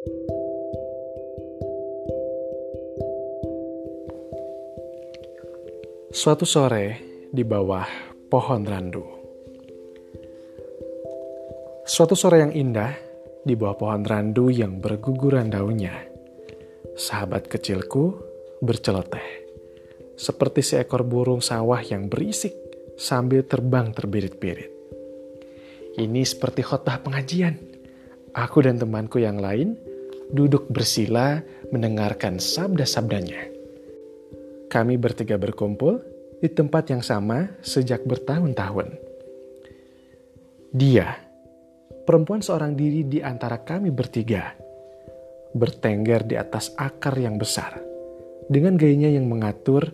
Suatu sore di bawah pohon randu. Suatu sore yang indah di bawah pohon randu yang berguguran daunnya. Sahabat kecilku berceloteh. Seperti seekor burung sawah yang berisik sambil terbang terbirit-birit. Ini seperti khotbah pengajian. Aku dan temanku yang lain duduk bersila mendengarkan sabda-sabdanya. Kami bertiga berkumpul di tempat yang sama sejak bertahun-tahun. Dia, perempuan seorang diri di antara kami bertiga, bertengger di atas akar yang besar. Dengan gayanya yang mengatur,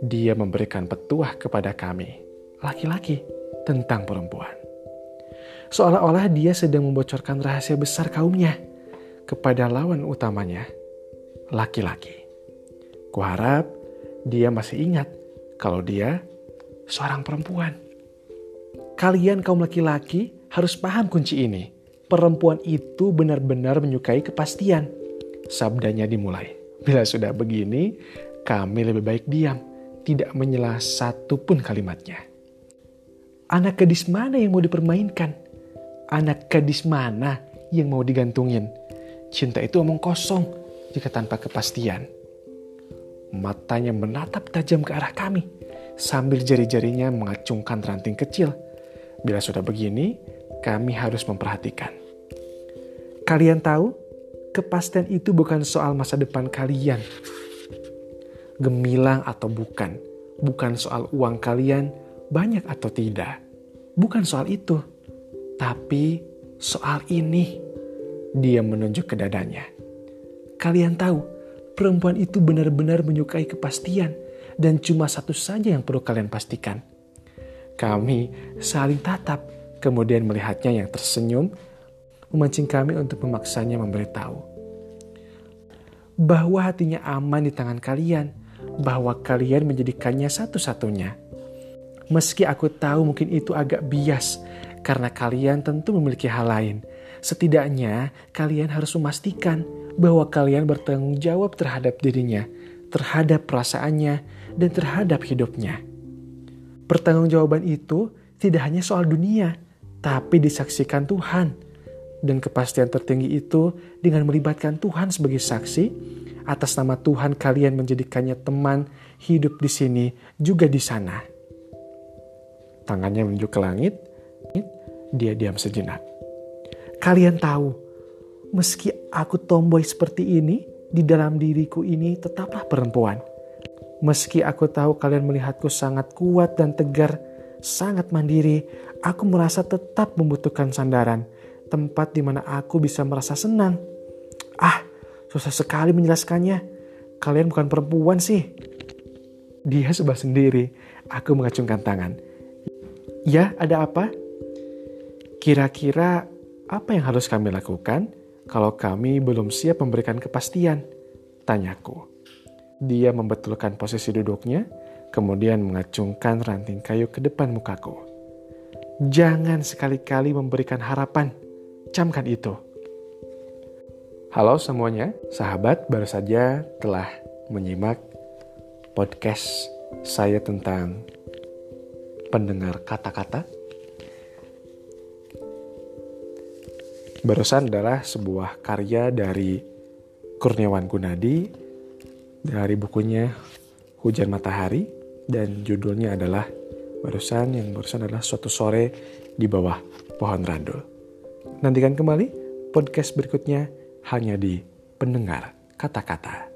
dia memberikan petuah kepada kami, laki-laki, tentang perempuan. Seolah-olah dia sedang membocorkan rahasia besar kaumnya kepada lawan utamanya, laki-laki. Kuharap dia masih ingat kalau dia seorang perempuan. Kalian kaum laki-laki harus paham kunci ini. Perempuan itu benar-benar menyukai kepastian. Sabdanya dimulai. Bila sudah begini, kami lebih baik diam, tidak menyela satu pun kalimatnya. Anak gadis mana yang mau dipermainkan? Anak gadis mana yang mau digantungin? Cinta itu omong kosong jika tanpa kepastian. Matanya menatap tajam ke arah kami, sambil jari-jarinya mengacungkan ranting kecil. Bila sudah begini, kami harus memperhatikan. Kalian tahu, kepastian itu bukan soal masa depan kalian. Gemilang atau bukan, bukan soal uang kalian banyak atau tidak. Bukan soal itu, tapi soal ini. Dia menunjuk ke dadanya. Kalian tahu, perempuan itu benar-benar menyukai kepastian dan cuma satu saja yang perlu kalian pastikan. Kami saling tatap, kemudian melihatnya yang tersenyum, memancing kami untuk memaksanya memberitahu bahwa hatinya aman di tangan kalian, bahwa kalian menjadikannya satu-satunya. Meski aku tahu mungkin itu agak bias, karena kalian tentu memiliki hal lain. Setidaknya kalian harus memastikan bahwa kalian bertanggung jawab terhadap dirinya, terhadap perasaannya, dan terhadap hidupnya. Pertanggungjawaban itu tidak hanya soal dunia, tapi disaksikan Tuhan. Dan kepastian tertinggi itu dengan melibatkan Tuhan sebagai saksi, atas nama Tuhan kalian menjadikannya teman hidup di sini juga di sana. Tangannya menunjuk ke langit, dia diam sejenak. Kalian tahu meski aku tomboy seperti ini, di dalam diriku ini tetaplah perempuan. Meski aku tahu kalian melihatku sangat kuat dan tegar, sangat mandiri, aku merasa tetap membutuhkan sandaran, tempat di mana aku bisa merasa senang. Ah, susah sekali menjelaskannya. Kalian bukan perempuan sih. Dia sebab sendiri. Aku mengacungkan tangan. Ya, ada apa? Kira-kira apa yang harus kami lakukan kalau kami belum siap memberikan kepastian? Tanyaku. Dia membetulkan posisi duduknya, kemudian mengacungkan ranting kayu ke depan mukaku. Jangan sekali-kali memberikan harapan. Camkan itu. Halo semuanya, sahabat baru saja telah menyimak podcast saya tentang pendengar kata-kata Barusan adalah sebuah karya dari Kurniawan Gunadi dari bukunya Hujan Matahari dan judulnya adalah barusan yang barusan adalah suatu sore di bawah pohon randul. Nantikan kembali podcast berikutnya hanya di pendengar kata-kata.